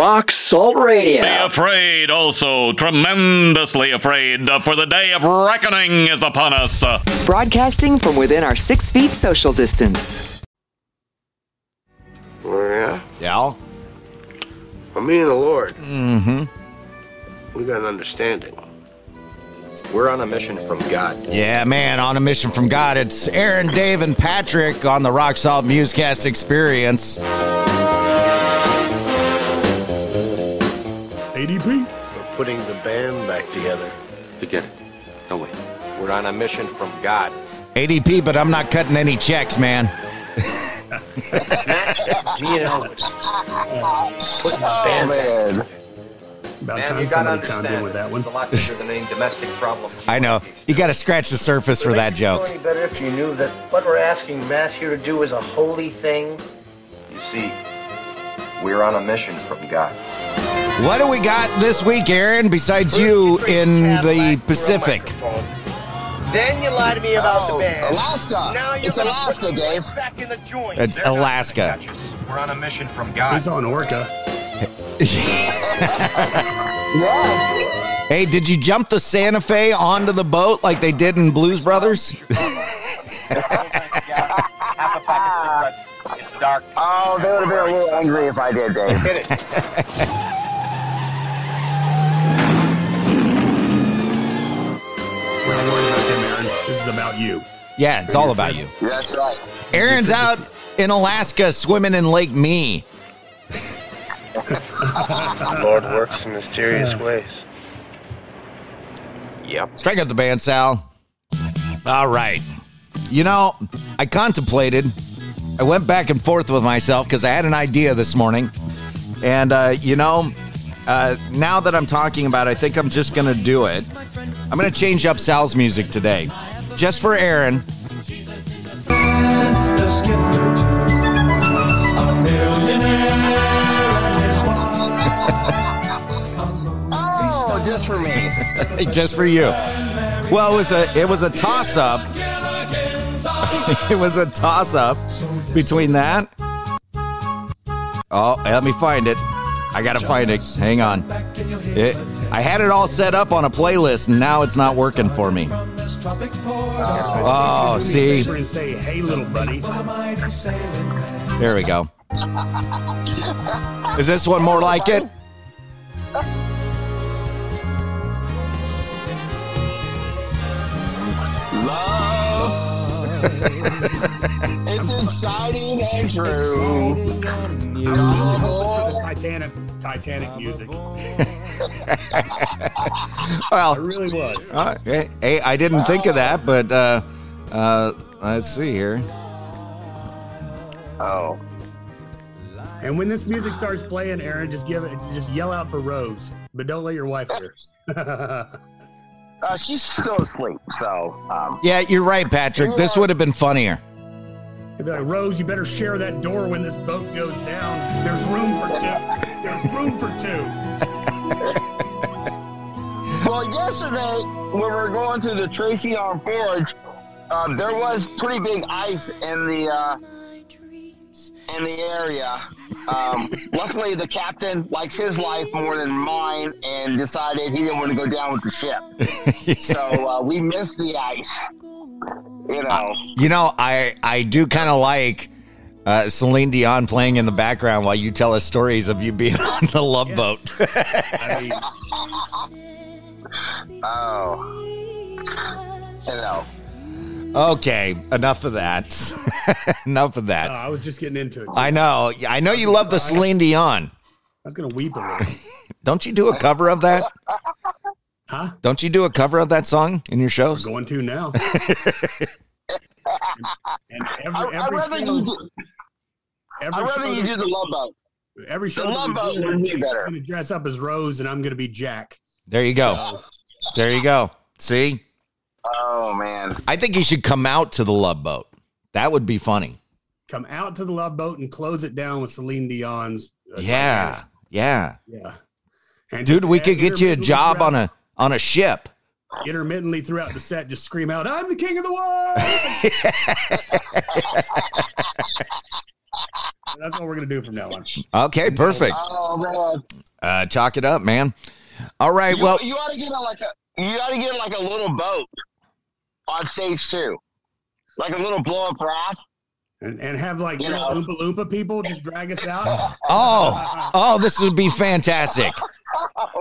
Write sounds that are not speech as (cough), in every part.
Rock Salt Radio. Be afraid, also tremendously afraid, for the day of reckoning is upon us. Broadcasting from within our six feet social distance. Yeah? Yeah. Well, me and the Lord, Mm-hmm. we got an understanding. We're on a mission from God. Yeah, man, on a mission from God. It's Aaron, Dave, and Patrick on the Rock Salt Musecast Experience. ADP? We're putting the band back together. Forget it. No way. We're on a mission from God. ADP, but I'm not cutting any checks, man. Me and Elvis. Putting the Oh, band back man. About Man, time you gotta somebody chimed in understand with that that one. It's a lot bigger than any domestic problems. I know. You got to scratch the surface for that joke. any better if you knew that what we're asking Matt here to do is a holy thing? You see, we're on a mission from God. What do we got this week, Aaron, besides you in the Pacific? Then you lie to me about Oh, the band. Alaska. Now you're It's Alaska, Dave. back in the joint. It's Alaska. We're on a mission from God. He's on Orca. (laughs) Hey, did you jump the Santa Fe onto the boat like they did in Blues Brothers? (laughs) Oh, Half a pack of cigarettes. It's dark. Oh, they would have been a little angry if I did, Dave. Hit it. (laughs) We're not worried about them, Aaron. This is about you. Yeah, it's all about you. That's right. Aaron's out in Alaska swimming in Lake Me. The (laughs) Lord works in mysterious ways. Yep. Strike out the band, Sal. All right. You know, I contemplated, I went back and forth with myself because I had an idea this morning. And, uh, you know, uh, now that I'm talking about it, I think I'm just going to do it. I'm going to change up Sal's music today. Just for Aaron. Oh, just for me. (laughs) just for you. Well, it was a it was a toss up. (laughs) it was a toss up between that. Oh, let me find it. I gotta find it. Hang on. It, I had it all set up on a playlist, and now it's not working for me. Oh, oh see, say, hey, little buddy. there we go. Is this one more like it? Love. (laughs) it's exciting and true. Oh, boy. Titanic, Titanic music. (laughs) Well, It really was. Uh, hey, hey, I didn't think of that, but uh, uh, let's see here. Oh. And when this music starts playing, Aaron, just give it, just yell out for Rose, but don't let your wife hear. (laughs) Uh, she's still asleep, so um, Yeah, you're right, Patrick. This would have been funnier. He'd be like, Rose, you better share that door when this boat goes down. There's room for two. There's room for two. (laughs) Well, yesterday when we were going through the Tracy Arm Fjord, uh, there was pretty big ice in the uh, in the area. Um, luckily, the captain likes his life more than mine, and decided he didn't want to go down with the ship. so (laughs) uh, we missed the ice. You know. You know, I I do kind of like uh, Celine Dion playing in the background while you tell us stories of you being (laughs) on the love Yes. boat. I mean, (laughs) Oh. You know. Okay, enough of that. (laughs) enough of uh, that. I was just getting into it. I know. I know you love the Celine Dion. I was gonna weep a little. (laughs) Don't you do a cover of that? Huh? Don't you do a cover of that song in your shows? Going to now. (laughs) and every I, I'd rather show, you do, every I'd rather show you do the love boat. every show the Love we Boat do, would be better. I'm gonna dress up as Rose, and I'm gonna be Jack. There you go. There you go. See? Oh man. I think he should come out to the love boat. That would be funny. Come out to the love boat and close it down with Celine Dion's. uh, Yeah. Yeah. yeah. And Dude, we could get you a job on a on a ship. intermittently throughout the set. Just scream out, "I'm the king of the world!" (laughs) That's what we're gonna do from now on. Okay, perfect. Oh man. Uh, chalk it up, man. All right. You, Well, you ought to get a, like a you ought to get like a little boat on stage too, like a little blow up raft. And, and have like You you know, know. Oompa Loompa people just drag us out. (laughs) oh, (laughs) oh, this would be fantastic. Oh.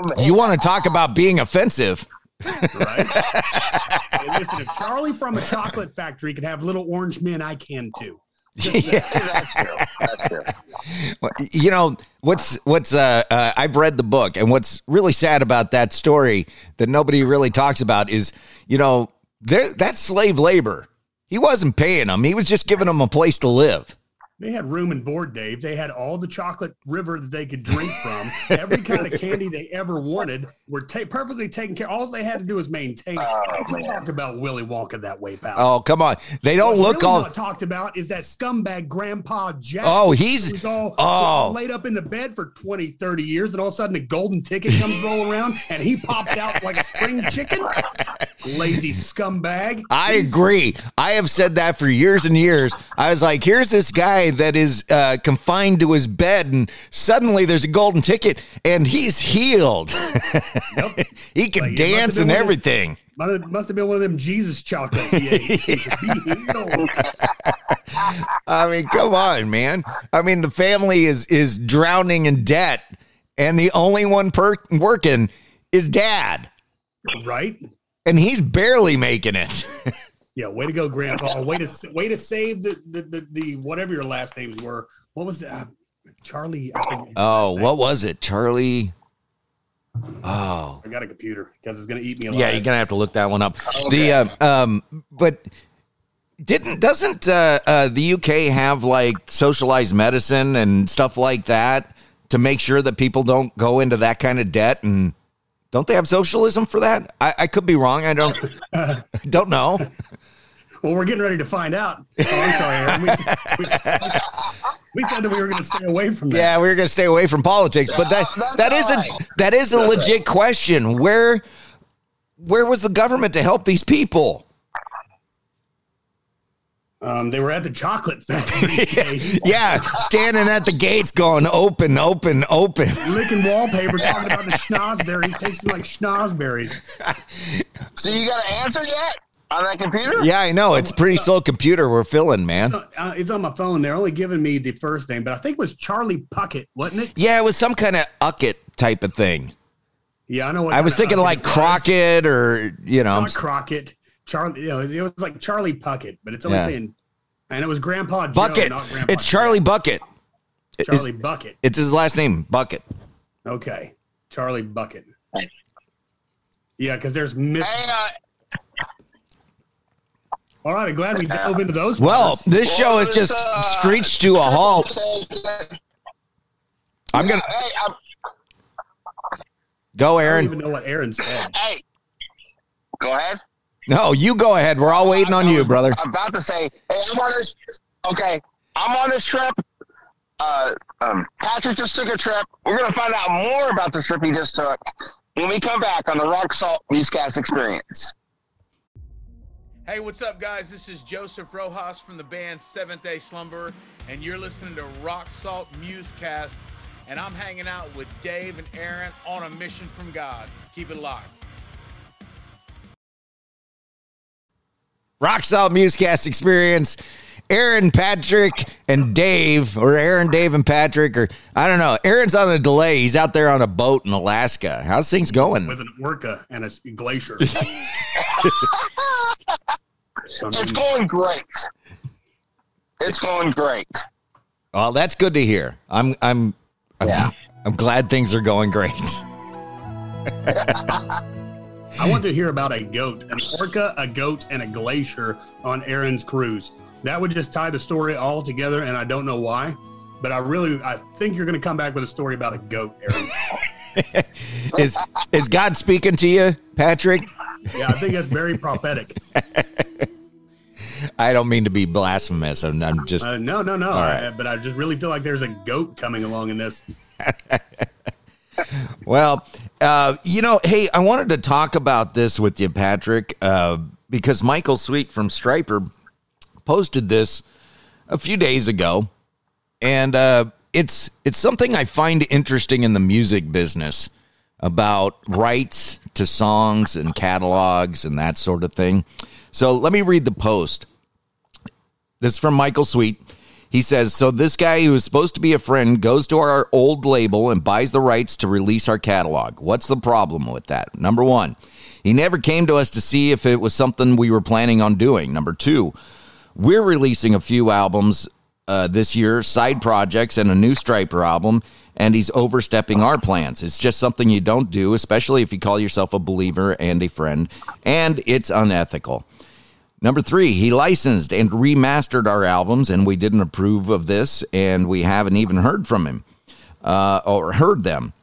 (laughs) You want to talk about being offensive? right? hey, listen, if Charlie from a chocolate factory can have little orange men, I can too. Just saying. That's true. That's true. You know what's what's uh, uh I've read the book and what's really sad about that story that nobody really talks about is you know that's slave labor. He wasn't paying them. He was just giving them a place to live. They had room and board, Dave. They had all the chocolate river that they could drink from. Every kind of candy they ever wanted were ta- perfectly taken care. Of. All they had to do was maintain it. Oh, Don't talk about Willy Wonka that way, pal. Oh come on, they don't What's look really all. talked about is that scumbag grandpa Jack. Oh, he's- all, oh. laid up in the bed for 20, 30 years, and all of a sudden a golden ticket comes rolling around and he pops out like a spring chicken. Lazy scumbag. I agree. I have said that for years and years. I was like, here's this guy that is uh, confined to his bed, and suddenly there's a golden ticket, and he's healed. Yep. (laughs) he can Like, dance and everything. Must have- must have been one of them Jesus chocolates he ate. (laughs) (laughs) I mean, come on, man. I mean, the family is is drowning in debt, and the only one per- working is dad, right? and he's barely making it. Yeah, way to go, Grandpa. Way to way to save the the, the, the whatever your last names were. What was that? Uh, Charlie. Oh, what was it, Charlie? Oh, I got a computer because it's gonna eat me alive. yeah, you're gonna have to look that one up. The uh, um, but didn't doesn't uh, uh, the UK have like socialized medicine and stuff like that to make sure that people don't go into that kind of debt and don't they have socialism for that? I, I could be wrong. I don't (laughs) don't know. Well, we're getting ready to find out. Oh, I'm sorry, Aaron. We, we, we said that we were going to stay away from that. Yeah, we were gonna stay away from politics, but that that's that is a all right. that is a legit question. Where where was the government to help these people? Um, they were at the chocolate factory, Dave, (laughs) Yeah, standing at the gates going open, open, open. licking wallpaper, (laughs) talking about the schnozberries, tasting like schnozberries. So you got an answer yet on that computer? Yeah, I know. It's a pretty slow computer we're filling, man. Uh, it's on my phone. They're only giving me the first name, but I think it was Charlie Puckett, wasn't it? Yeah, it was some kind of ucket type of thing. Yeah, I know. What I was thinking Puckett like it was. Crockett or you know. not Crockett. Charlie, you know, it was like Charlie Puckett, but it's only Yeah. saying, and it was Grandpa Joe, Bucket. not Grandpa. It's Charlie Bucket. It's, Charlie Bucket. it's his last name, Bucket. Okay, Charlie Bucket. Yeah, because there's Miss. Hey, uh, All right, I'm glad we dove into those. Well, waters. this show has just uh, screeched to a halt. I'm gonna Hey, I'm, go, I don't Aaron. even know what Aaron said. hey. Go ahead. No, you go ahead. We're all waiting on you, brother. I'm about to say, hey, I'm on this. Okay, I'm on this trip. Uh, um, Patrick just took a trip. We're gonna find out more about the trip he just took when we come back on the Rock Salt Musecast Experience. Hey, what's up, guys? This is Joseph Rojas from the band Seventh Day Slumber, and you're listening to Rock Salt Musecast. And I'm hanging out with Dave and Aaron on a mission from God. Keep it locked. Rock Salt Musecast Experience. Aaron, Patrick, and Dave, or Aaron, Dave, and Patrick, or I don't know. Aaron's on a delay. He's out there on a boat in Alaska. How's things going? with an orca and a glacier. (laughs) It's going great. It's going great. Well, that's good to hear. I'm, I'm, I'm, Yeah. I'm glad things are going great. (laughs) I want to hear about a goat, an orca, a goat, and a glacier on Aaron's cruise. That would just tie the story all together, and I don't know why, but I really, I think you're going to come back with a story about a goat, Aaron. (laughs) Is is God speaking to you, Patrick? Yeah, I think that's very prophetic. (laughs) I don't mean to be blasphemous. I'm, I'm just Uh, no, no, no. right. I- but I just really feel like there's a goat coming along in this. (laughs) Well, uh, you know, hey, I wanted to talk about this with you, Patrick, uh, because Michael Sweet from Stryper posted this a few days ago, and uh, it's it's something I find interesting in the music business about rights to songs and catalogs and that sort of thing. So let me read the post. This is from Michael Sweet. He says, So this guy who is supposed to be a friend goes to our old label and buys the rights to release our catalog. What's the problem with that? Number one, he never came to us to see if it was something we were planning on doing. Number two, we're releasing a few albums uh, this year, side projects, and a new Stryper album, and he's overstepping our plans. It's just something you don't do, especially if you call yourself a believer and a friend, and it's unethical. Number three, he licensed and remastered our albums, and we didn't approve of this, and we haven't even heard from him uh, or heard them.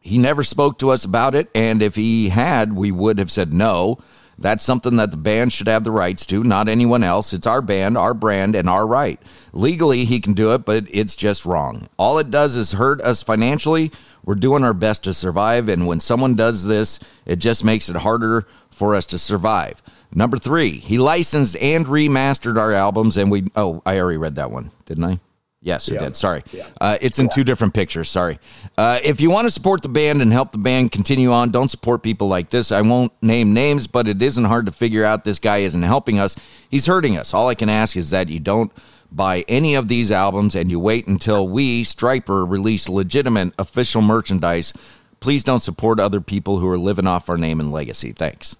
He never spoke to us about it, and if he had, we would have said no. That's something that the band should have the rights to, not anyone else. It's our band, our brand, and our right. Legally, he can do it, but it's just wrong. All it does is hurt us financially. We're doing our best to survive, and when someone does this, it just makes it harder for us to survive. Number three, he licensed and remastered our albums, and we. Oh, I already read that one, didn't I? Yes, it did. Sorry. Uh, it's in two different pictures. Sorry. Uh, if you want to support the band and help the band continue on, don't support people like this. I won't name names, but it isn't hard to figure out this guy isn't helping us. He's hurting us. All I can ask is that you don't buy any of these albums and you wait until we, Stryper, release legitimate official merchandise. Please don't support other people who are living off our name and legacy. Thanks.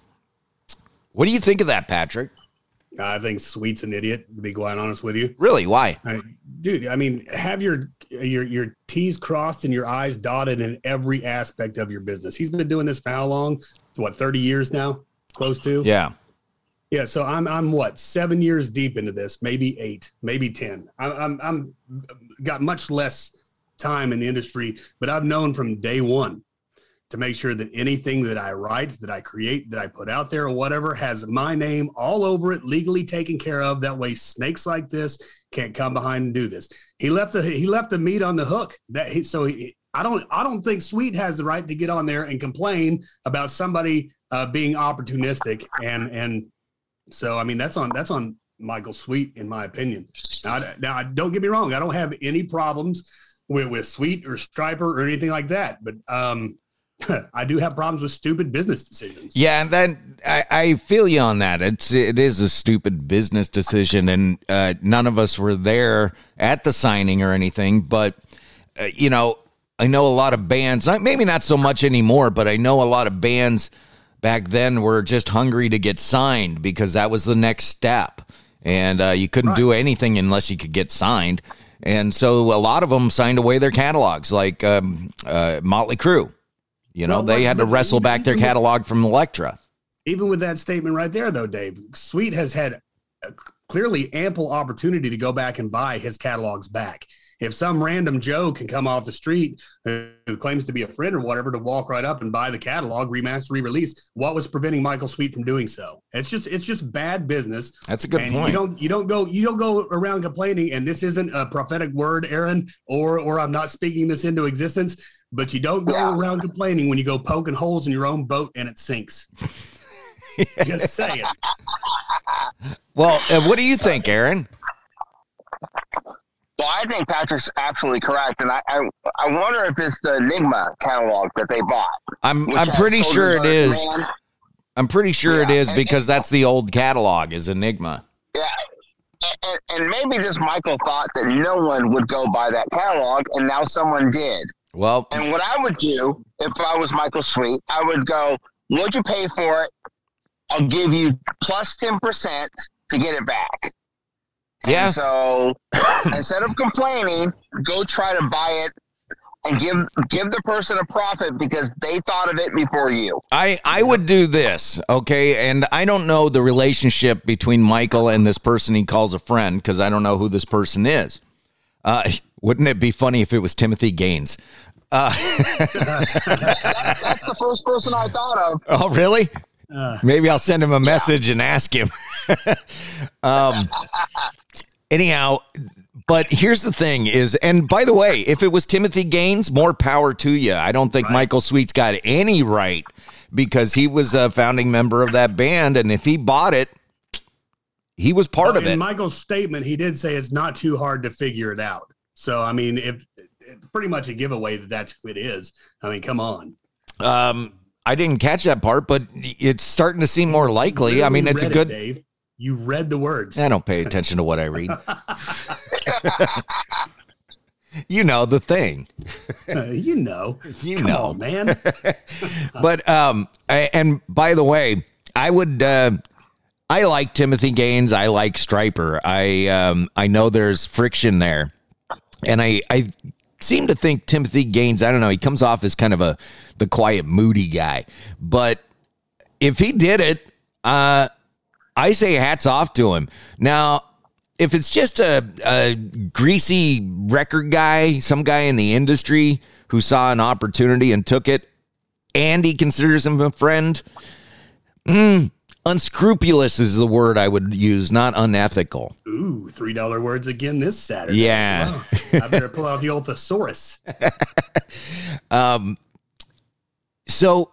What do you think of that, Patrick? I think Sweet's an idiot. To be quite honest with you, Really? Why? I, dude. I mean, have your your your T's crossed and your I's dotted in every aspect of your business. He's been doing this for how long? What thirty years now? Close to. Yeah. Yeah, so I'm I'm what seven years deep into this, maybe eight, maybe ten. I'm I'm, I'm got much less time in the industry, but I've known from day one to make sure that anything that I write, that I create, that I put out there or whatever has my name all over it, legally taken care of. That way, snakes like this can't come behind and do this. He left the he left the meat on the hook. That he so he, I don't I don't think Sweet has the right to get on there and complain about somebody uh, being opportunistic and and so I mean that's on that's on Michael Sweet in my opinion. Now, now don't get me wrong, I don't have any problems with with Sweet or Stryper or anything like that, but um, (laughs) I do have problems with stupid business decisions. Yeah, and then I, I feel you on that. It's it is a stupid business decision, and uh, none of us were there at the signing or anything. But uh, you know, I know a lot of bands. not- Maybe not so much anymore, but I know a lot of bands back then were just hungry to get signed because that was the next step, and uh, you couldn't do anything unless you could get signed. And so a lot of them signed away their catalogs, like um, uh, Motley Crue. You know, Well, they had to wrestle back their catalog from Elektra. Even with that statement right there, though, Dave, Sweet has had clearly ample opportunity to go back and buy his catalogs back. If some random Joe can come off the street who who claims to be a friend or whatever to walk right up and buy the catalog, remaster, re-release, what was preventing Michael Sweet from doing so? It's just it's just bad business. That's a good and point. You don't you don't go you don't go around complaining. And this isn't a prophetic word, Aaron, or or I'm not speaking this into existence. But you don't go Yeah. around complaining when you go poking holes in your own boat and it sinks. (laughs) Just saying. Well, uh, what do you think, Aaron? Well, I think Patrick's absolutely correct, and I, I I wonder if it's the Enigma catalog that they bought. I'm I'm pretty sure it is. Man. I'm pretty sure it Yeah, is and- because that's the old catalog is Enigma. Yeah. And, and maybe just Michael thought that no one would go buy that catalog, and now someone did. Well, And what I would do if I was Michael Sweet, I would go, "What'd you pay for it? I'll give you plus ten percent to get it back." And Yeah. so (coughs) instead of complaining, go try to buy it and give give the person a profit because they thought of it before you. I I would do this, okay? And I don't know the relationship between Michael and this person he calls a friend because I don't know who this person is. Uh, (laughs) wouldn't it be funny if it was Timothy Gaines? That, that's the first person I thought of. (laughs) Oh, really? Maybe I'll send him a message and ask him. (laughs) um, anyhow, but here's the thing is, and by the way, if it was Timothy Gaines, more power to you. I don't think Michael Sweet's got any right because he was a founding member of that band. And if he bought it, he was part of in it. Michael's statement, he did say it's not too hard to figure it out. So I mean, if pretty much a giveaway that that's who it is. I mean, come on. Um, I didn't catch that part, but it's starting to seem more likely. I mean, it's a read it, good. Dave. You read the words. I don't pay attention to what I read. (laughs) you know the thing. (laughs) you know. You Come know. on, man. (laughs) But um, I- and by the way, I would. Uh, I like Timothy Gaines. I like Striper. I um, I know there's friction there, and I I seem to think Timothy Gaines. I don't know. He comes off as kind of a the quiet, moody guy, but if he did it, uh, I say hats off to him. Now, if it's just a, a greasy record guy, some guy in the industry who saw an opportunity and took it, and he considers him a friend, mm, unscrupulous is the word I would use, not unethical. Ooh, three dollar words again this Saturday. Yeah. Wow. I better pull out the old thesaurus. (laughs) Um, so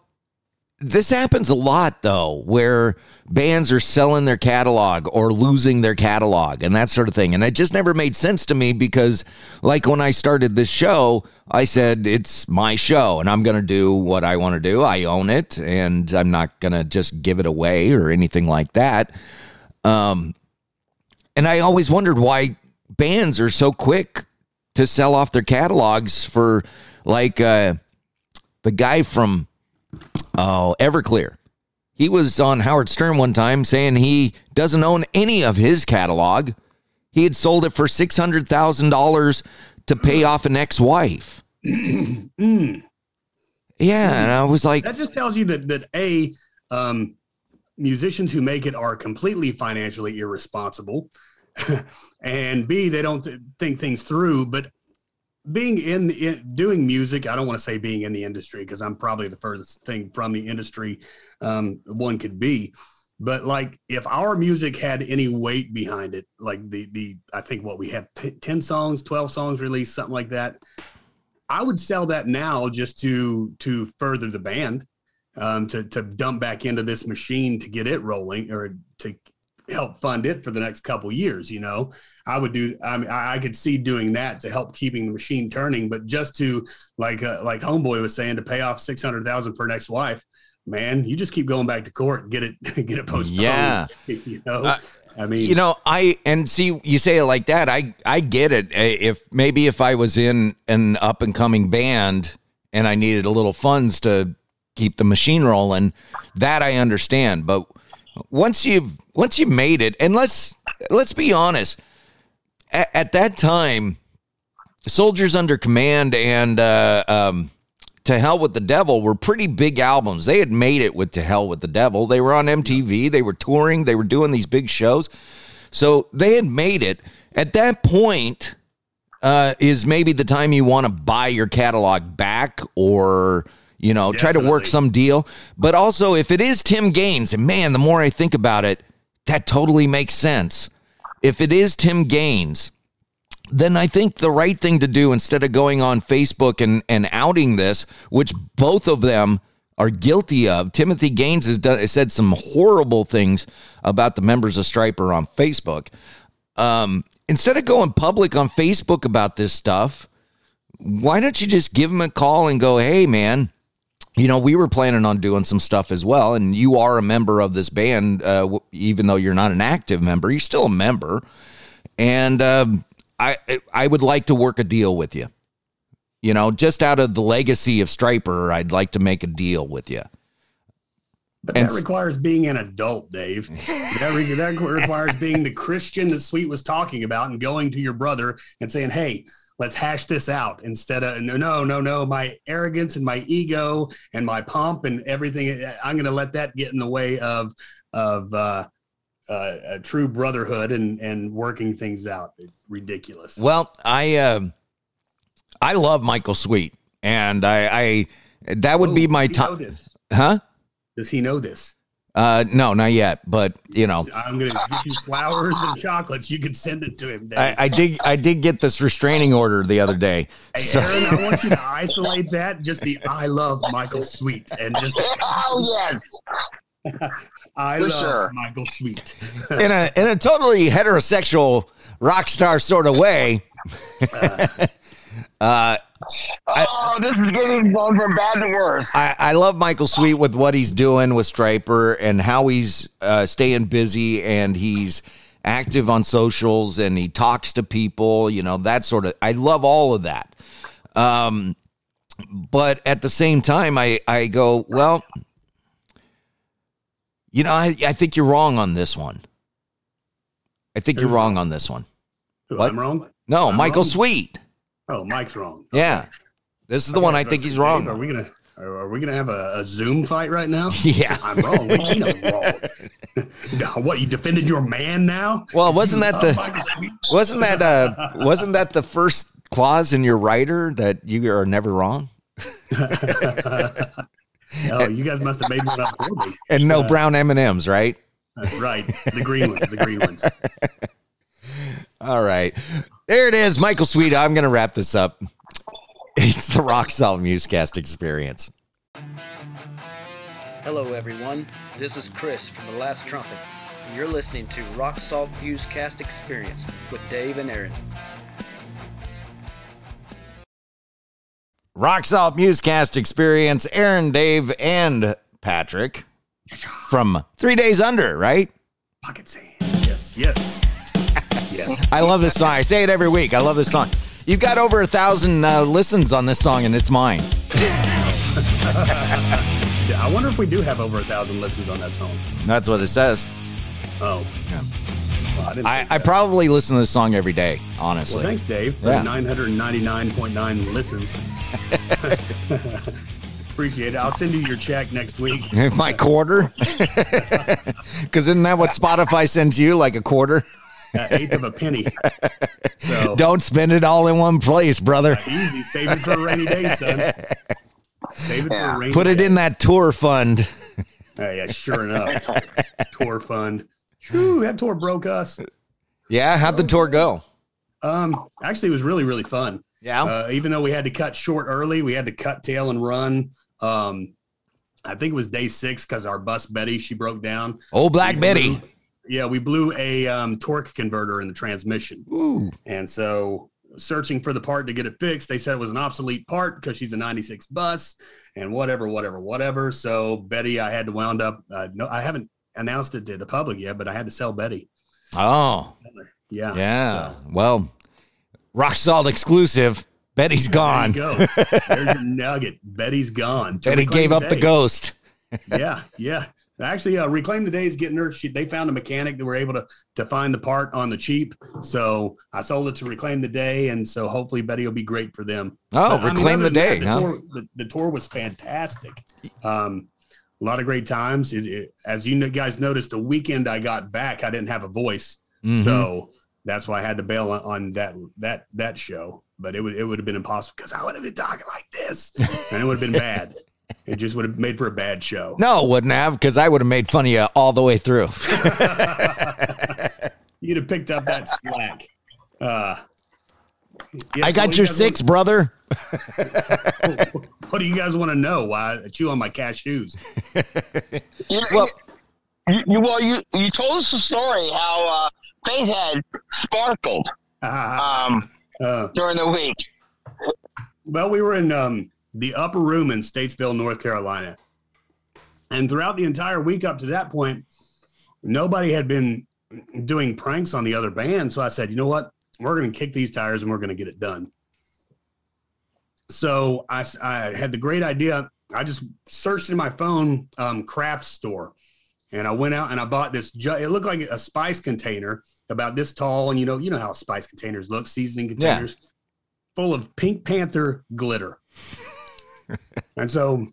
this happens a lot though, where bands are selling their catalog or losing their catalog and that sort of thing. And it just never made sense to me because, like, when I started this show, I said it's my show and I'm going to do what I want to do. I own it and I'm not going to just give it away or anything like that. Um, and I always wondered why bands are so quick to sell off their catalogs for like uh, the guy from oh Everclear. He was on Howard Stern one time saying he doesn't own any of his catalog. He had sold it for six hundred thousand dollars to pay off an ex-wife. Mm. (clears throat) Yeah, and I was like, That just tells you that that a um, musicians who make it are completely financially irresponsible, (laughs) and b they don't th- think things through. But being in, in doing music, I don't want to say being in the industry because I'm probably the furthest thing from the industry um, one could be. But like, if our music had any weight behind it, like the the I think what we have t- ten songs, twelve songs released, something like that. I would sell that now just to to further the band, um, to to dump back into this machine to get it rolling or to help fund it for the next couple years. You know, I would do. I mean, I could see doing that to help keeping the machine turning, but just to like uh, like Homeboy was saying to pay off six hundred thousand per next wife. Man, you just keep going back to court, get it, (laughs) get it postponed. Yeah. (laughs) you know. Uh, I mean, you know i and see you say it like that i i get it if maybe if i was in an up and coming band and i needed a little funds to keep the machine rolling that i understand but once you've once you've made it and let's let's be honest at, at that time soldiers under command and uh um to Hell with the Devil were pretty big albums. They had made it with To Hell with the Devil. They were on MTV, they were touring, they were doing these big shows. So they had made it. At that point, uh, is maybe the time you want to buy your catalog back or, you know, try to work some deal. But also, if it is Tim Gaines, and man, the more I think about it, that totally makes sense. If it is Tim Gaines, then I think the right thing to do instead of going on Facebook and, and outing this, which both of them are guilty of. Timothy Gaines has done has said some horrible things about the members of Stryper on Facebook. Um, instead of going public on Facebook about this stuff, why don't you just give him a call and go, hey man, you know, we were planning on doing some stuff as well, and you are a member of this band, uh, w- even though you're not an active member, you're still a member, and um, I I would like to work a deal with you. You know, just out of the legacy of Stryper, I'd like to make a deal with you. But And that requires being an adult, Dave. that, re- that requires being the Christian that Sweet was talking about and going to your brother and saying, hey, let's hash this out instead of, no, no, no, no, my arrogance and my ego and my pomp and everything. I'm going to let that get in the way of, of, uh, uh, a true brotherhood and, and working things out. Ridiculous. Well, I um I love Michael Sweet, and I, I that would be Oh, my does top, huh? Does he know this? Uh, no, not yet, but you know. I'm going to get you flowers and chocolates. You can send it to him. Dave. I, I did. I did get this restraining order the other day. Hey, So- Aaron, I want you to (laughs) isolate that. Just the I love Michael Sweet and just (laughs) Oh yeah. (laughs) I For love sure. Michael Sweet. in a in a totally heterosexual rock star sort of way. Oh, this is getting going from bad to worse. I, I love Michael Sweet with what he's doing with Stryper and how he's uh, staying busy and he's active on socials and he talks to people, you know, that sort of I love all of that. Um but at the same time I I go, well, you know, I, I think you're wrong on this one. I think you're wrong on this one. Who, What? I'm wrong. No, I'm Michael wrong? Sweet. Oh, Mike's wrong. Yeah. This is the Okay, one I think he's wrong. Are we gonna are, are we gonna have a, a Zoom fight right now? (laughs) Yeah. I'm wrong. What do you wrong? (laughs) No, what you defended your man now? Well, wasn't that (laughs) Oh, the Sweet. wasn't that uh wasn't that the first clause in your writer that you are never wrong oh, you guys must have made one up for me. and no brown M and M's, right? Right, the green ones, the green ones. All right, there it is, Michael Sweet. I'm gonna wrap this up. (laughs) It's the Rock Salt Musecast experience. Hello, everyone. This is Chris from The Last Trumpet, and you're listening to Rock Salt Musecast Experience with Dave and Aaron. Rock Salt Musecast experience. Aaron, Dave, and Patrick from Three Days Under, right? Pocket sand. Yes, yes, yes. I love this song. I say it every week. I love this song. You've got over a thousand uh, listens on this song, and it's mine. (laughs) Yeah, I wonder if we do have over a thousand listens on that song. That's what it says. Oh, Yeah. well, I didn't. I, I probably listen to this song every day, honestly. Well, thanks, Dave, for Yeah. 999.9 listens. (laughs) Appreciate it. I'll send you your check next week. (laughs) My quarter? Because isn't that what Spotify sends you, like a quarter? An eighth of a penny. So (laughs) Don't spend it all in one place, brother. easy. Save it for a rainy day, son. Save it for a rainy Put it day. in that tour fund. Oh, yeah, sure enough. Tour, (laughs) tour fund. Whew, that tour broke us. Yeah, how'd the tour go? Um, actually, it was really, really fun. Yeah. Uh, even though we had to cut short early, we had to cut tail and run. Um, I think it was day six because our bus Betty she broke down. Old Black We Betty. blew- yeah, we blew a um, torque converter in the transmission, Ooh. and so searching for the part to get it fixed, they said it was an obsolete part because she's a '96 bus, and whatever, whatever, whatever. So Betty, I had to wound up. Uh, no, I haven't announced it to the public yet, but I had to sell Betty. Oh, Yeah, yeah. so- Well, Rock Salt exclusive. Betty's gone. There you go. There's your (laughs) nugget. Betty's gone. Betty gave up the ghost. yeah, yeah. Actually, uh, reclaim the day is getting her. She, they found a mechanic that were able to to find the part on the cheap. So I sold it to reclaim the day, and so hopefully Betty will be great for them. Oh, But, I mean, reclaim the day, that, huh? The tour, the, the tour was fantastic. Um, a lot of great times. It, it, as you guys noticed, the weekend I got back, I didn't have a voice, Mhm. so that's why I had to bail on, on that that that show. But it would it would have been impossible because I would have been talking like this, and it would have been bad. It just would have made for a bad show. No, it wouldn't have, because I would have made fun of you all the way through. (laughs) (laughs) You'd have picked up that slack. Uh, yeah, I got what do your you guys six, brother. (laughs) What do you guys want to know? Why I chew on my cashews? You, Well- you, you well, you you told us the story how uh, Faithhead sparkled um, Uh, during the week. well, we were in um, the upper room in Statesville, North Carolina, and throughout the entire week up to that point, nobody had been doing pranks on the other band. So I said, you know what? We're going to kick these tires and we're going to get it done. So I had the great idea. I just searched in my phone um, craft store, and I went out and I bought this. Ju- it looked like a spice container about this tall, and you know, you know how spice containers look, seasoning Yeah. containers, full of Pink Panther glitter. And so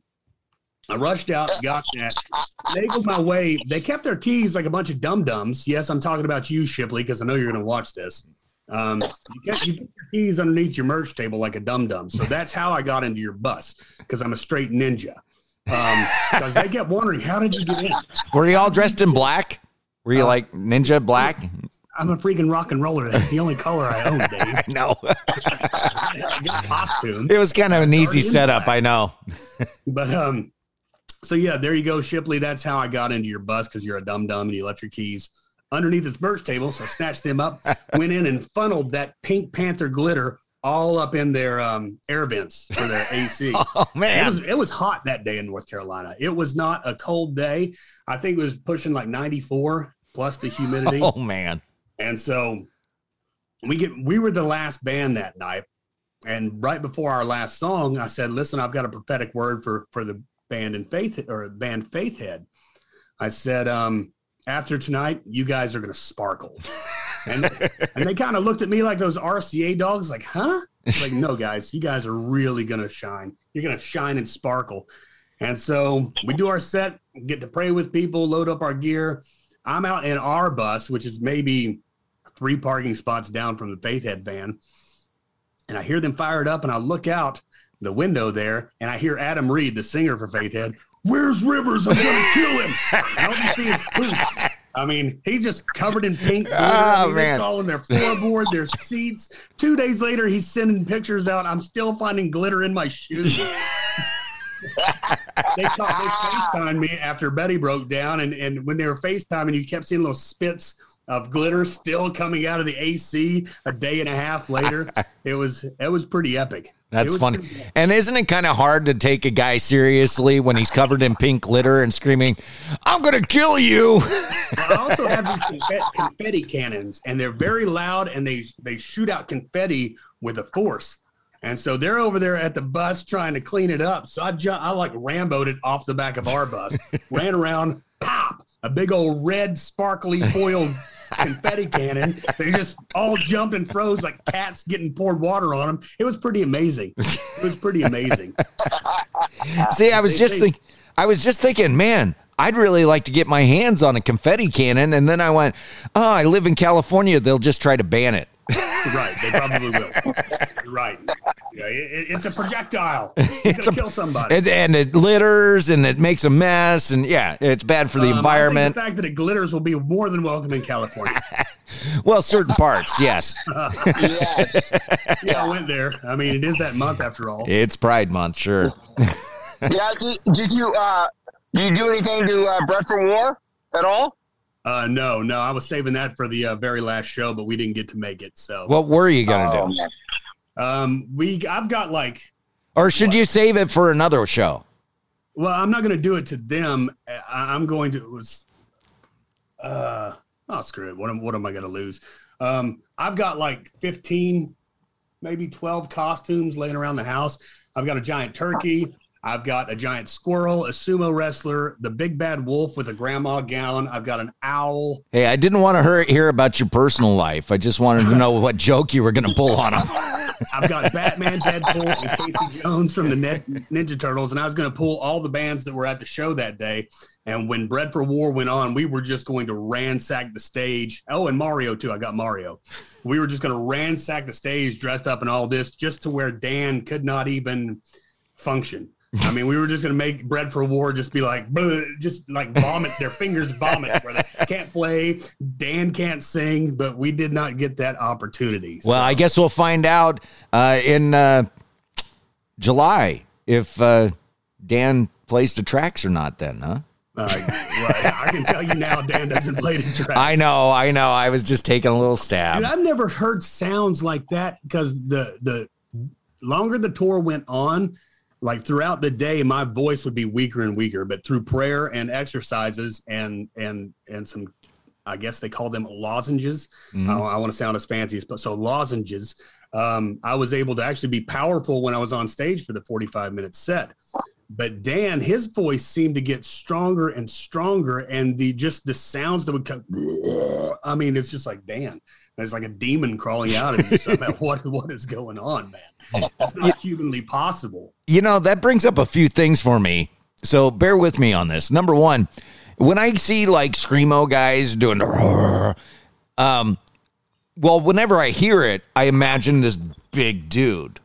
I rushed out, got that, nagled my way. They kept their keys like a bunch of dum dums. Yes, I'm talking about you, Shipley, because I know you're going to watch this. Um, you, kept, you kept your keys underneath your merch table like a dum dum. So that's how I got into your bus because I'm a straight ninja. Because they kept wondering, how did you get in? Were you all dressed in black? Were you like ninja black? I'm a freaking rock and roller. That's the only color I own, (laughs) Dave. No. I got (laughs) a costume. It was kind of an easy setup. I know. (laughs) But um, so yeah, there you go, Shipley. That's how I got into your bus because you're a dumb dum and you left your keys underneath his merch table. So I snatched them up, went in and funneled that Pink Panther glitter all up in their um, air vents for their AC. Oh It man. was it was hot that day in North Carolina. It was not a cold day. I think it was pushing like 94 plus the humidity. Oh man. And so we get we were the last band that night. And right before our last song, I said, "Listen, I've got a prophetic word for for the band and faith or band Faithhead." I said, um, "After tonight, you guys are going to sparkle." And and they kind of looked at me like those RCA dogs, like, "Huh?" It's like, "No, guys, you guys are really going to shine. You're going to shine and sparkle." And so we do our set, get to pray with people, load up our gear. I'm out in our bus, which is maybe three parking spots down from the Faithhead van. And I hear them fired up, and I look out the window there, and I hear Adam Reed, the singer for Faithhead, Where's Rivers? I'm going to kill him. I don't see his poop. I mean, he's just covered in pink. (laughs) Oh, glitter. I Oh, mean, man. It's all in their floorboard, their seats. Two days later, he's sending pictures out. I'm still finding glitter in my shoes. (laughs) they, called, they FaceTimed me after Betty broke down, and, and when they were FaceTiming, you kept seeing little spits of glitter still coming out of the AC a day and a half later. (laughs) it was it was pretty epic. That's funny. And isn't it kind of hard to take a guy seriously when he's covered in pink glitter and screaming, I'm going to kill you? (laughs) I also have these confetti, confetti cannons, and they're very loud, and they they shoot out confetti with a force. And so they're over there at the bus trying to clean it up. So I ju- I like Ramboed it off the back of our bus, (laughs) ran around, a big old red sparkly foil (laughs) confetti cannon. They just all jumped and froze like cats getting poured water on them. It was pretty amazing. It was pretty amazing. (laughs) See, I was just think, I was just thinking, man, I'd really like to get my hands on a confetti cannon. And then I went, oh, I live in California. They'll just try to ban it. (laughs) Right, they probably will. You're right. Yeah, it- it's a projectile. It's (laughs) It's gonna a- kill somebody. It, and it litters and it makes a mess. And yeah, it's bad for the Um, I think environment. the fact that it glitters will be more than welcome in California. (laughs) well, certain parts, yes. Yes. yeah, I went there. I mean, it is that month after all. It's Pride Month, sure. Yeah. Did, did you uh did you do anything to uh, Bread for War at all? Uh, no, no, I was saving that for the uh, very last show, but we didn't get to make it. So, What were you going to Oh, do? um, we, I've got like, Or should you save it for another show? well, I'm not going to do it to them. I, I'm going to it was, uh, oh screw it. What am, what am I going to lose? Um, I've got like 15, maybe 12 costumes laying around the house. I've got a giant turkey. I've got a giant squirrel, a sumo wrestler, the big bad wolf with a grandma gown. I've got an owl. Hey, I didn't want to hear, hear about your personal life. I just wanted to know what joke you were going to pull on him. (laughs) I've got Batman, Deadpool, and Casey Jones from the Ninja Turtles, and I was going to pull all the bands that were at the show that day. And when Bread for War went on, we were just going to ransack the stage. Oh, and Mario too. I got Mario. We were just going to ransack the stage, dressed up in all this, just to where Dan could not even function. I mean, we were just going to make Bread for War just be like, just like vomit. Their fingers vomit where they can't play. Dan can't sing, but we did not get that opportunity. Well, I guess we'll find out uh, in uh, July if uh, Dan plays the tracks or not. Then, huh? Uh, well, I can tell you now, Dan doesn't play the tracks. I know, I know. I was just taking a little stab. Dude, I've never heard sounds like that because the the longer the tour went on, like throughout the day, my voice would be weaker and weaker. But through prayer and exercises and and and some, I guess they call them lozenges. Mhm. I, I want to sound as fancy as but so lozenges. Um, I was able to actually be powerful when I was on stage for the 45 minute set. But Dan, his voice seemed to get stronger and stronger, and the just the sounds that would come. I mean, it's just like Dan. There's like a demon crawling out of you. (laughs) So, what what is going on, man? That's not humanly possible. You know, that brings up a few things for me. So bear with me on this. Number one, when I see like screamo guys doing, (laughs) um, well, whenever I hear it, I imagine this big dude.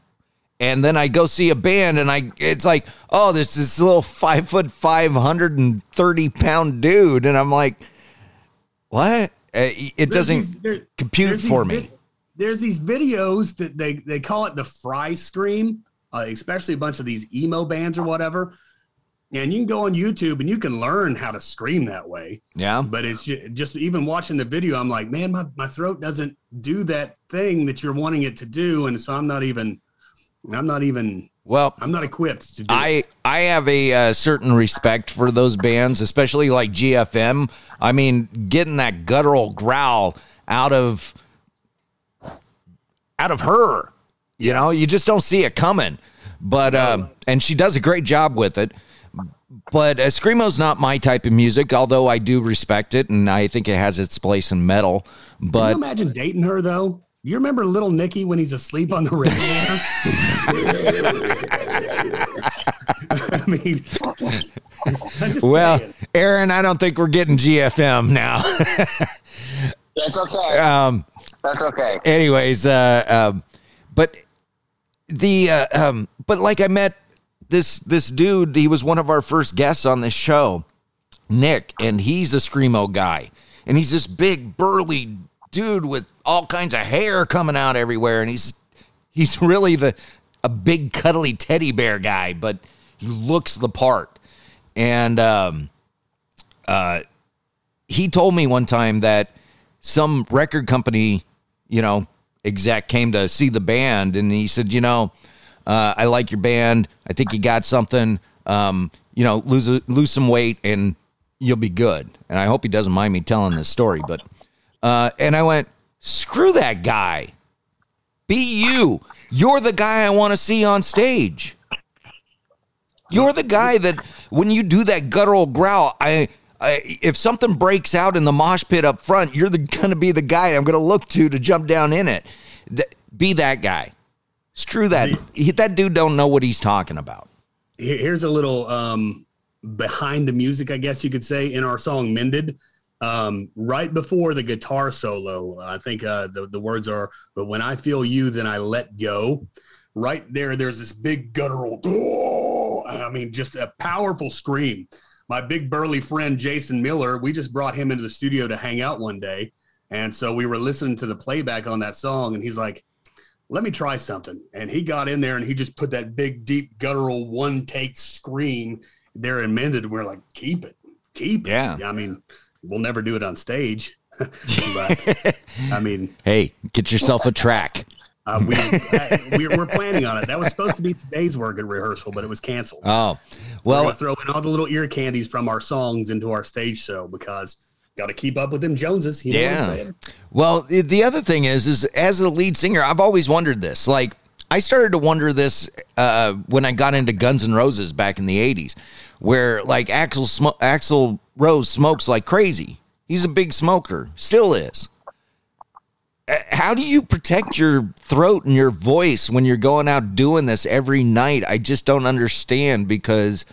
And then I go see a band, and I it's like, oh, this this little five foot five hundred and thirty pound dude, and I'm like, what? Uh, it doesn't these- compute for me. there's these videos that they they call it the fry scream, uh, especially a bunch of these emo bands or whatever. And you can go on YouTube and you can learn how to scream that way. Yeah. But it's ju- just even watching the video, I'm like, man, my, my throat doesn't do that thing that you're wanting it to do. And so I'm not even, I'm not even, Well, I'm not equipped to do it. I I have a uh, certain respect for those bands, especially like GFM. I mean, getting that guttural growl out of out of her, you know, you just don't see it coming. But um, and she does a great job with it. But uh, screamo's not my type of music, although I do respect it and I think it has its place in metal. Can you But imagine dating her though? You remember little Nicky when he's asleep on the (laughs) radiator? (laughs) I mean, well, saying. Aaron, I don't think we're getting GFM now. That's okay. um, That's okay. anyways, uh, um, but the uh, um, but like I met this this dude. He was one of our first guests on this show, Nick, and he's a screamo guy, and he's this big burly dude with all kinds of hair coming out everywhere, and he's he's (laughs) really the a big cuddly teddy bear guy, but he looks the part, and um, uh, he told me one time that some record company, you know, exec came to see the band and he said, you know, uh, I like your band. I think you got something. Um, you know, lose lose some weight and you'll be good. And I hope he doesn't mind me telling this story. But uh, and I went, screw that guy. Be you. You're the guy I want to see on stage. You're the guy that when you do that guttural growl, I, I if something breaks out in the mosh pit up front, you're the gonna be the guy I'm gonna look to to jump down in it. Th- be that guy. True that that dude don't know what he's talking about. Here's a little um, behind the music, I guess you could say, in our song "Mended." Um, right before the guitar solo, I think uh, the the words are, "But when I feel you, then I let go." Right there, there's this big guttural. "Oh," I mean, just a powerful scream. My big burly friend Jason Miller, we just brought him into the studio to hang out one day, and so we were listening to the playback on that song, and he's like, let me try something. And he got in there and he just put that big, deep, guttural one take scream there and mended. We're like, keep it, keep it. Yeah. I mean, we'll never do it on stage. (laughs) but (laughs) I mean, Hey, get yourself a track. uh, we, uh, we're, we're planning on it. That was supposed to be today's work at rehearsal, but it was canceled. Oh, we're well, gonna throw in all the little ear candies from our songs into our stage show because got to keep up with them Joneses. You know what I'm Yeah. saying? Well, the- the other thing is, is as a lead singer, I've always wondered this. Like, I started to wonder this uh, when I got into Guns N' Roses back in the '80s, where like Axl Sm- Axl Rose smokes like crazy. He's a big smoker, still is. Uh, How do you protect your throat and your voice when you're going out doing this every night? I just don't understand because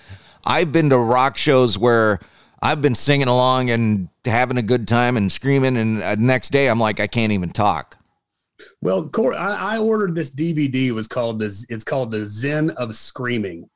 I've been to rock shows where I've been singing along and having a good time and screaming, and uh, next day I'm like, I can't even talk. Well, Cor- I, I ordered this DVD. It was called this. It's called the Zen of Screaming,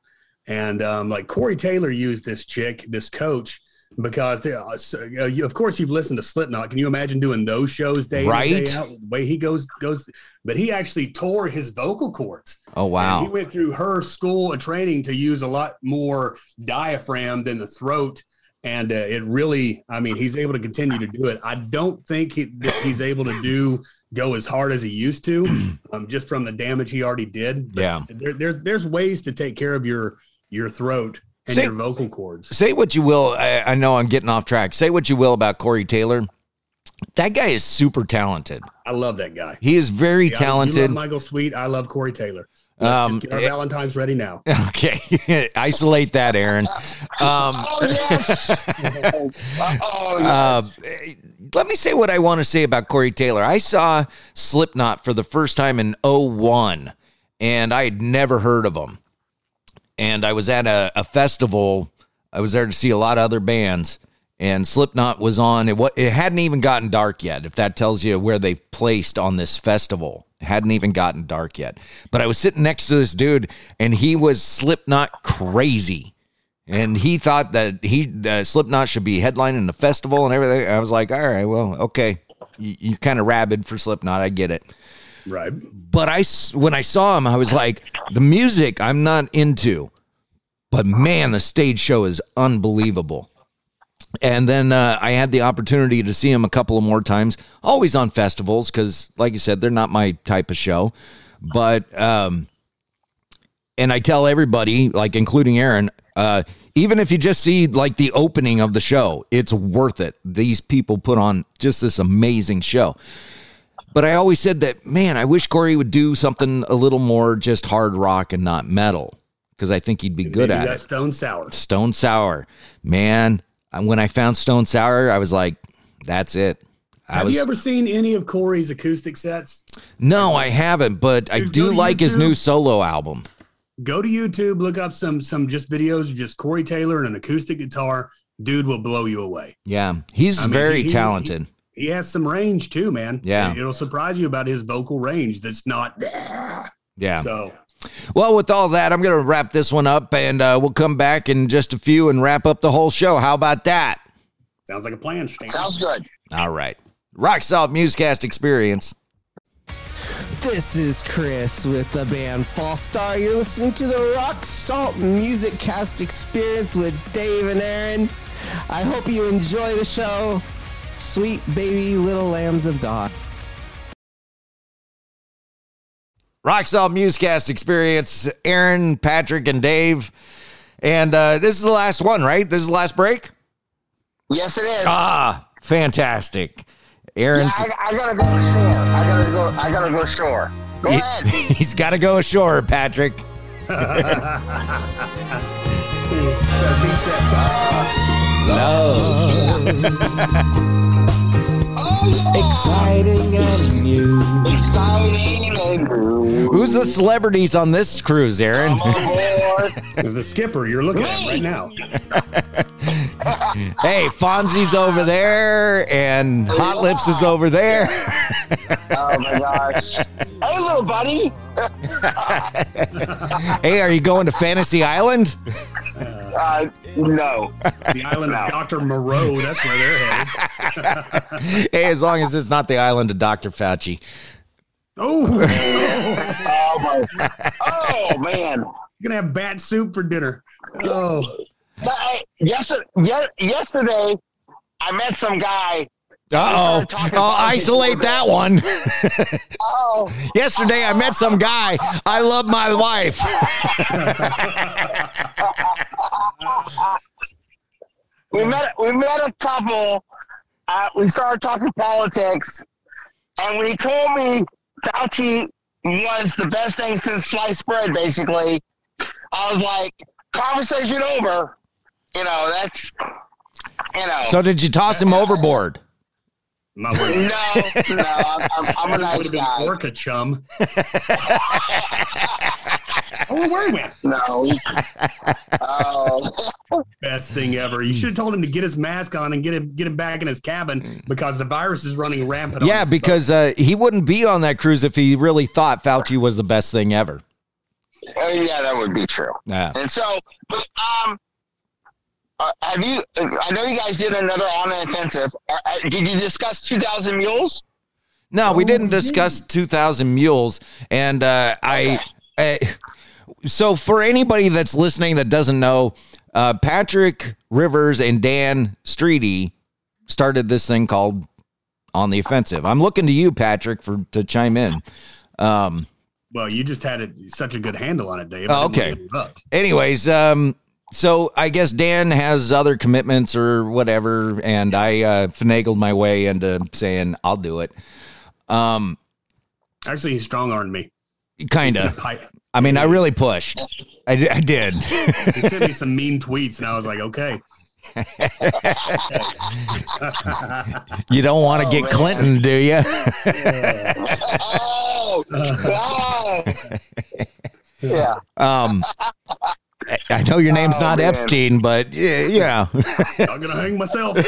and um, like Corey Taylor used this chick, this coach, because they, uh, so, uh, you, of course you've listened to Slipknot. Can you imagine doing those shows day in Right. day out? The way he goes goes, but he actually tore his vocal cords. Oh wow! And he went through her school and training to use a lot more diaphragm than the throat. And uh, it really, I mean, he's able to continue to do it. I don't think he, he's able to do go as hard as he used to, (clears throat) um, just from the damage he already did. But Yeah. there, there's there's ways to take care of your your throat and Say- your vocal cords. Say what you will. I, I know I'm getting off track. Say what you will about Corey Taylor. That guy is super talented. I love that guy. He is very Yeah, talented. Michael Sweet. I love Corey Taylor. Let's Um, just get our it- Valentine's ready now. (laughs) Okay, (laughs) isolate that, Aaron. Um, (laughs) Oh yes. oh yes. uh, let me say what I want to say about Corey Taylor. I saw Slipknot for the first time in 01, and I had never heard of them. And I was at a, a festival. I was there to see a lot of other bands, and Slipknot was on. It, wa- it hadn't even gotten dark yet, if that tells you where they placed on this festival. Hadn't even gotten dark yet. But I was sitting next to this dude, and he was Slipknot crazy and he thought that he uh, Slipknot should be headlining the festival and everything. I was like, all right, well, okay, you, you kind of rabid for Slipknot, I get it. Right. But I when I saw him, I was like, the music I'm not into, but man, the stage show is unbelievable. And then uh, I had the opportunity to see him a couple of more times, always on festivals, because, like you said, they're not my type of show. But, um, and I tell everybody, like including Aaron, uh, even if you just see like the opening of the show, it's worth it. These people put on just this amazing show. But I always said that, man, I wish Corey would do something a little more just hard rock and not metal because I think he'd be good at that it. Stone Sour. Stone Sour, man. When I found Stone Sour, I was like, that's it. I Have was you ever seen any of Corey's acoustic sets? no, I haven't, but I Dude, do like his new solo album. Go to YouTube, look up some some just videos of just Corey Taylor and an acoustic guitar. Dude will blow you away. Yeah, he's I mean, very he- he- talented. He has some range too, man. Yeah. it'll surprise you about his vocal range. That's not. yeah. (laughs) So Well, with all that, I'm going to wrap this one up, and uh, we'll come back in just a few and wrap up the whole show. How about that? sounds like a plan. Stan. Sounds good. All right. Rock Salt Musecast Experience. This is Chris with the band False Star. You're listening to the Rock Salt Music Cast Experience with Dave and Aaron. I hope you enjoy the show. Sweet baby little lambs of God. Rock Salt Musecast Experience. Aaron, Patrick, and Dave. And uh, this is the last one, right? This is the last break? Yes, it is. Ah, fantastic. yeah, I, I gotta go ashore. I gotta go. I gotta go ashore. Go he- ahead. (laughs) he's got to go ashore, Patrick. (laughs) Exciting and new. Exciting and new. Who's the celebrities on this cruise, Aaron? Come. (laughs) Is the skipper you're looking at right now? (laughs) hey, Fonzie's over there, and Hot Lips is over there. (laughs) Oh my gosh. Hey, little buddy. hey, are you going to Fantasy Island? Uh, no. The island of Dr. Moreau. That's where they're headed. (laughs) hey, as long as it's not the island of Dr. Fauci. Oh, (laughs) Oh my. Oh man. you're gonna have bat soup for dinner. Oh, But, hey, yesterday, yesterday, I met some guy. Uh oh. I'll isolate that one. (laughs) Oh, Yesterday, I met some guy. I love my wife. (laughs) we met. We met a couple. Uh, we started talking politics, and when he told me Fauci was the best thing since sliced bread, basically, I was like, conversation over. You know, that's. You know. So, did you toss him overboard? My no, no, I'm, I'm, I'm a Would nice have been guy. orca chum. oh, where he went? No. Oh. Best thing ever. You should have told him to get his mask on and get him get him back in his cabin because the virus is running rampant. Yeah, this because uh, he wouldn't be on that cruise if he really thought Fauci was the best thing ever. Oh, yeah, that would be true. Yeah. And so, but um, uh, have you? I know you guys did another on the offensive. Uh, uh, did you discuss two thousand mules? No, we didn't discuss 2,000 Mules. And uh, I, uh, so for anybody that's listening that doesn't know, uh, Patrick Rivers and Dan Streety started this thing called On the Offensive. I'm looking to you, Patrick, for to chime in. Um, Well, you just had it, such a good handle on it, Dave. Oh, okay. wanna anyways, um, so I guess Dan has other commitments or whatever, and I uh, finagled my way into saying I'll do it. Um, Actually, he strong armed me. kind of. sent, a pipe- I mean, I really pushed. I, I did. (laughs) he sent me some mean tweets, and I was like, okay. (laughs) you don't want to Oh, get man. Clinton, do you? (laughs) Oh, oh. yeah. um, I- I know your name's Oh, not man. Epstein, but yeah, yeah. I'm gonna hang myself. (laughs)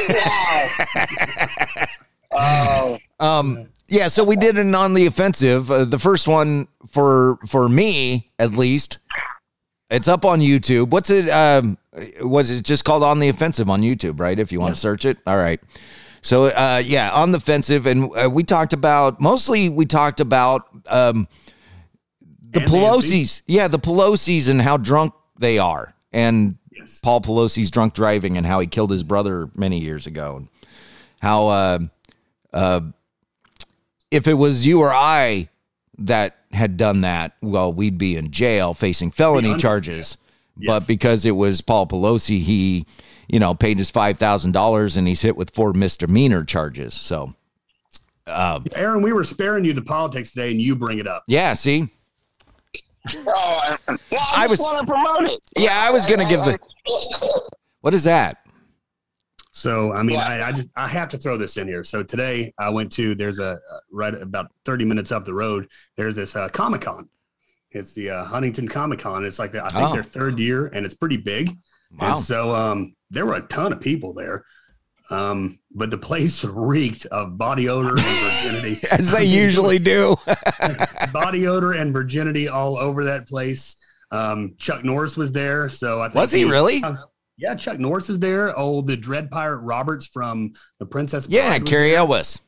Oh, um, yeah. So we did it on the offensive. Uh, the first one for for me, at least. It's up on YouTube. What's it? Um, was it just called on the offensive on YouTube? Right. If you want to search it. All right. So uh, yeah, on the offensive, and uh, we talked about mostly we talked about um, the And Nancy. Pelosi's. Yeah, the Pelosi's and how drunk they are. and Paul Pelosi's drunk driving and how he killed his brother many years ago. And how uh, uh, if it was you or I that had done that, well, we'd be in jail facing felony charges. But because it was Paul Pelosi, he, you know, paid his five thousand dollars and he's hit with four misdemeanor charges. So, uh, Aaron, we were sparing you the politics today, and you bring it up. yeah, see, Oh, well, I, I just was- want to promote it. yeah, I was gonna give the. What is that? So, I mean, I, I just I have to throw this in here. So today I went to there's a uh, right about 30 minutes up the road. There's this uh, Comic Con. It's the uh, Huntington Comic Con. It's like the, I think Oh. their third year, and it's pretty big. Wow. And so um, there were a ton of people there. Um, but the place (laughs) reeked of body odor and virginity. (laughs) As they usually do. (laughs) body odor and virginity all over that place. Um, Chuck Norris was there, so I think Was he really? yeah, Chuck Norris is there. Oh, the Dread Pirate Roberts from the Princess. Yeah, Bride Cary. Elwes.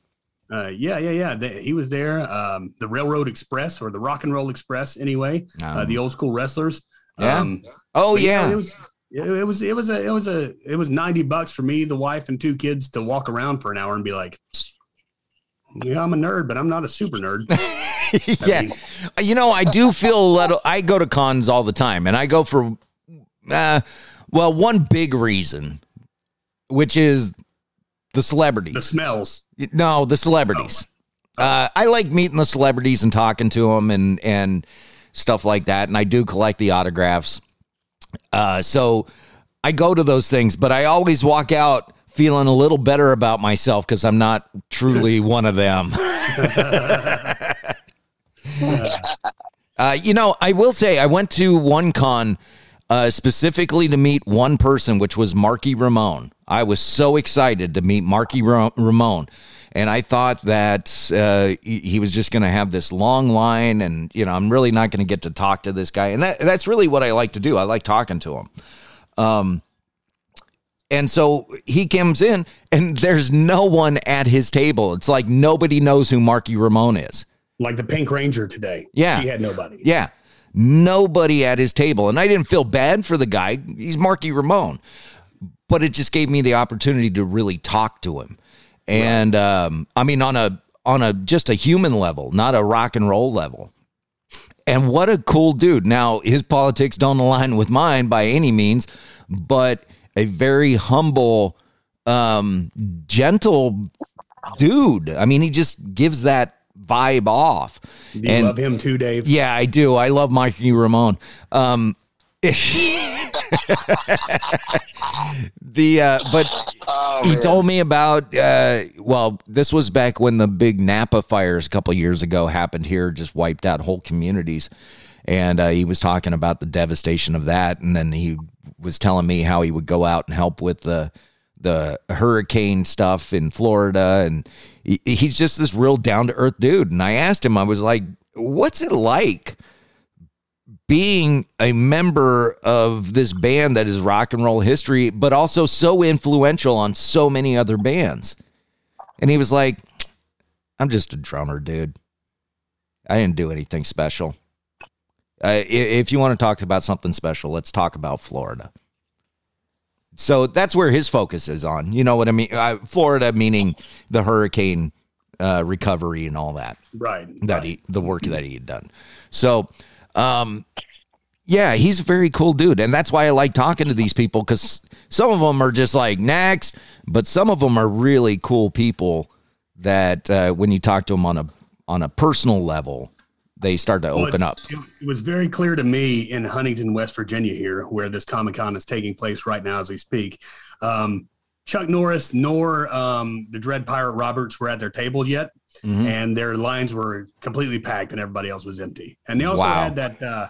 Uh, yeah, yeah, yeah. They, he was there. Um, the Railroad Express or the Rock and Roll Express, anyway. uh, Um, the old school wrestlers. Yeah. Um, Oh yeah. it was. It it was it was a it was a it was 90 bucks for me, the wife, and two kids to walk around for an hour and be like, Yeah, I'm a nerd, but I'm not a super nerd. (laughs) yeah. You know, I do feel a little. I go to cons all the time, and I go for, uh, well, one big reason, which is the celebrities. The smells. No, the celebrities. Uh, I like meeting the celebrities and talking to them and and stuff like that, and I do collect the autographs. Uh, so I go to those things, but I always walk out feeling a little better about myself because I'm not truly (laughs) one of them. (laughs) Uh, you know, I will say I went to one con uh, specifically to meet one person, which was Marky Ramone. I was so excited to meet Marky Ra- Ramone. And I thought that uh, he, he was just going to have this long line, and you know, I'm really not going to get to talk to this guy. And that, that's really what I like to do. I like talking to him. Um, and so he comes in, and (laughs) there's no one at his table. It's like nobody knows who Marky Ramone is. Like the Pink Ranger today. Yeah. She had nobody. Yeah. Nobody at his table. And I didn't feel bad for the guy. He's Marky Ramone. But it just gave me the opportunity to really talk to him. And um, I mean on a on a just a human level, not a rock and roll level. And what a cool dude. Now, his politics don't align with mine by any means, but a very humble, um, gentle dude. I mean, he just gives that vibe off. Do you love him too, Dave? Yeah, I do. I love Mikey Ramone. Um, (laughs) the uh, but Oh, he told me about uh, well, this was back when the big Napa fires a couple years ago happened here, just wiped out whole communities, and uh, he was talking about the devastation of that, and then he was telling me how he would go out and help with the the hurricane stuff in Florida, and he, he's just this real down to earth dude. And I asked him, I was like, "What's it like?" Being a member of this band that is rock and roll history, but also so influential on so many other bands. And he was like, I'm just a drummer, dude. I didn't do anything special. Uh, if you want to talk about something special, let's talk about Florida. So that's where his focus is on. You know what I mean? Uh, Florida, meaning the hurricane uh, recovery and all that Right. that he the work that he had done. So, um, yeah, he's a very cool dude, and that's why I like talking to these people because some of them are just like next, but some of them are really cool people that uh, when you talk to them on a on a personal level, they start to Well, open up. It, it was very clear to me in Huntington, West Virginia, here where this Comic Con is taking place right now as we speak. Um, Chuck Norris nor um, the Dread Pirate Roberts were at their table yet, Mhm. and their lines were completely packed, and everybody else was empty. And they also Wow. had that uh,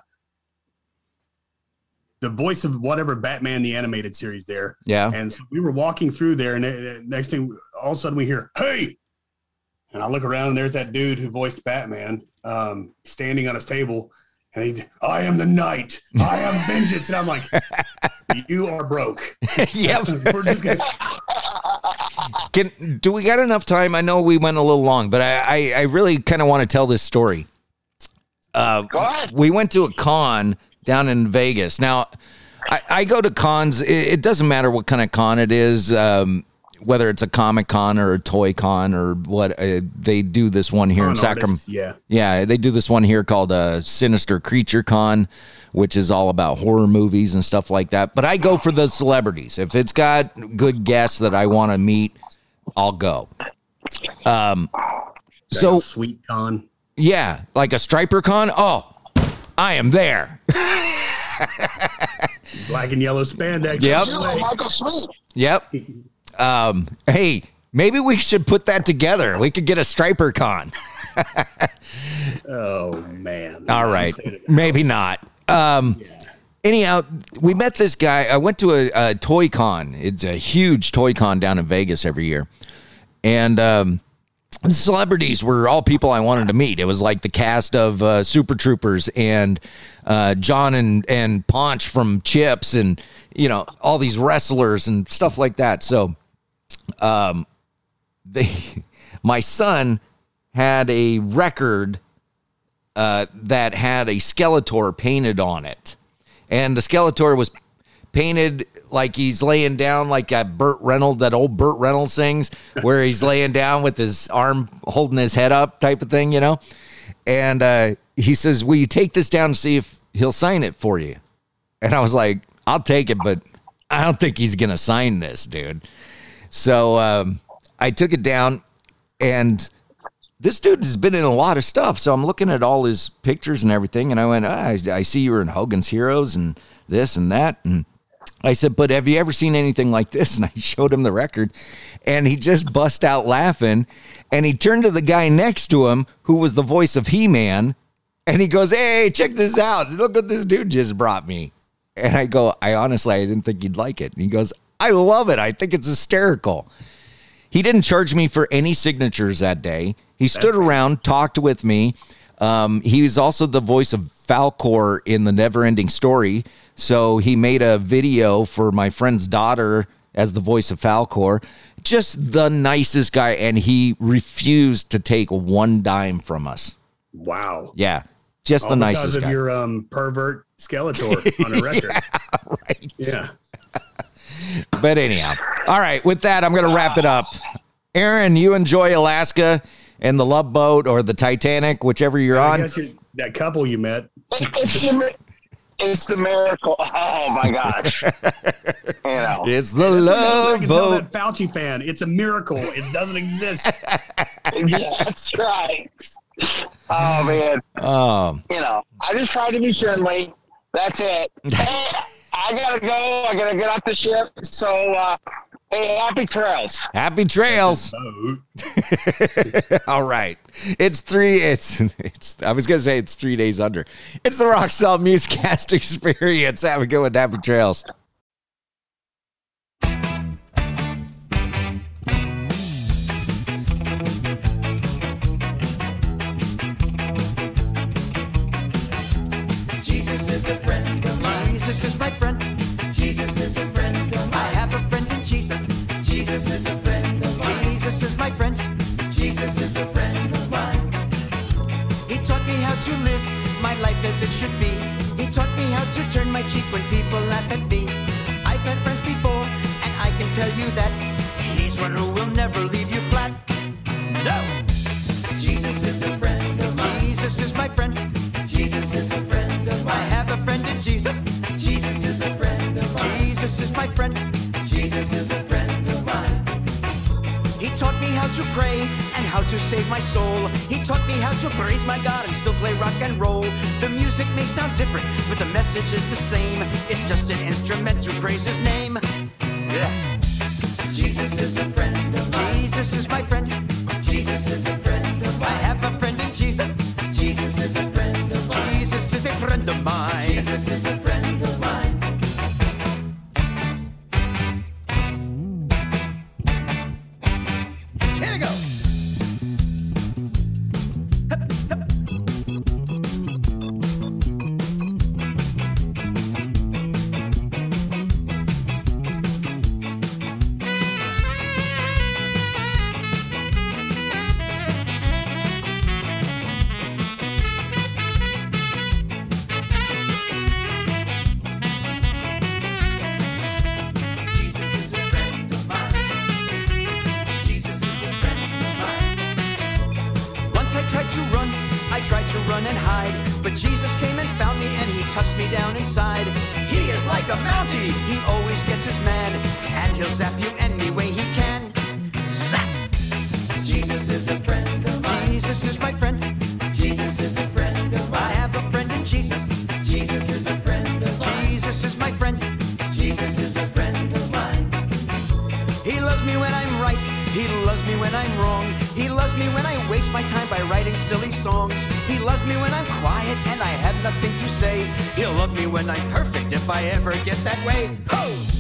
the voice of whatever Batman the animated series there. Yeah. And so we were walking through there, and uh, next thing, all of a sudden, we hear, "Hey!" And I look around, and there's that dude who voiced Batman um, standing on his table, and he, "I am the Knight. I am vengeance." And I'm like, (laughs) "You are broke." yep. (laughs) We're just gonna. (laughs) Can do we got enough time? I know we went a little long, but I I, I really kind of want to tell this story. Uh, Go ahead. we went to a con down in Vegas. Now, I, I go to cons. It, it doesn't matter what kind of con it is, um, whether it's a comic con or a toy con or what. Uh, they do this one here Con in Sacramento. yeah. yeah, they do this one here called uh, Sinister Creature Con, which is all about horror movies and stuff like that. But I go for the celebrities. If it's got good guests that I want to meet, I'll go. Um, so sweet con. yeah, like a Stryper con. Oh, I am there. Black and yellow spandex. Yep. You know, Michael Sweet. Yep. (laughs) Um, hey, maybe we should put that together. We could get a Stryper con. (laughs) Oh man. All right. Maybe not. Um, Anyhow, we met this guy. I went to a, a toy con. It's a huge toy con down in Vegas every year. And um, the celebrities were all people I wanted to meet. It was like the cast of uh, Super Troopers and uh, John and, and Ponch from Chips and, you know, all these wrestlers and stuff like that. So um, they, (laughs) my son had a record uh, that had a Skeletor painted on it. And the Skeletor was painted like he's laying down like that Burt Reynolds, that old Burt Reynolds sings, (laughs) where he's laying down with his arm holding his head up type of thing, you know? And uh, he says, Will you take this down and see if he'll sign it for you? And I was like, I'll take it, but I don't think he's going to sign this, dude. So um, I took it down and this dude has been in a lot of stuff. So I'm looking at all his pictures and everything, and I went, ah, I, I see you were in Hogan's Heroes and this and that. And I said, but have you ever seen anything like this? (laughs) And I showed him the record, and he just bust out laughing. And he turned to the guy next to him, who was the voice of He Man, and he goes, Hey, check this out. Look what this dude just brought me. And I go, I honestly, I didn't think you'd like it. And he goes, I love it. I think it's hysterical. He didn't charge me for any signatures that day. He stood around, talked with me. Um, he was also the voice of Falkor in the Never Ending Story. So he made a video for my friend's daughter as the voice of Falkor. Just the nicest guy. And he refused to take one dime from us. Wow. Yeah. Just All the because nicest of guy. your um, pervert Skeletor on a (laughs) record. right. Yeah. But anyhow, all right. With that, I'm going to wrap it up. Aaron, you enjoy Alaska and the Love Boat or the Titanic, whichever you're I on. guess you that couple you met. It's the, it's the miracle. Oh my gosh. (laughs) you know. It's the I Love can Boat. that Fauci fan. It's a miracle. It doesn't exist. yeah, (laughs) that's right. Oh man. Um, You know, I just tried to be friendly. That's it. (laughs) Hey, I gotta go. I gotta get off the ship. So, uh, hey, happy trails. happy trails. (laughs) all right. It's three. It's it's. I was gonna say it's three days under. It's the Rock Salt Musecast (laughs) experience. Have a good one. Happy trails. Jesus is my friend. Jesus is a friend of mine. He taught me how to live my life as it should be. He taught me how to turn my cheek when people laugh at me. I've had friends before, and I can tell you that he's one who will never leave you flat. No! Jesus is a friend of mine. Jesus is my friend. Jesus is a friend of mine. I have a friend in Jesus. Jesus is a friend of mine. Jesus is my friend. Jesus is a friend of mine. He taught me how to pray and how to save my soul. He taught me how to praise my God and still play rock and roll. The music may sound different, but the message is the same. It's just an instrument to praise his name. Yeah. Jesus is a friend of mine. Jesus is my friend. Jesus is a friend of mine. I have a friend in Jesus. Jesus is a friend of mine. Jesus is a friend of mine. and I'm perfect if I ever get that way. Ho!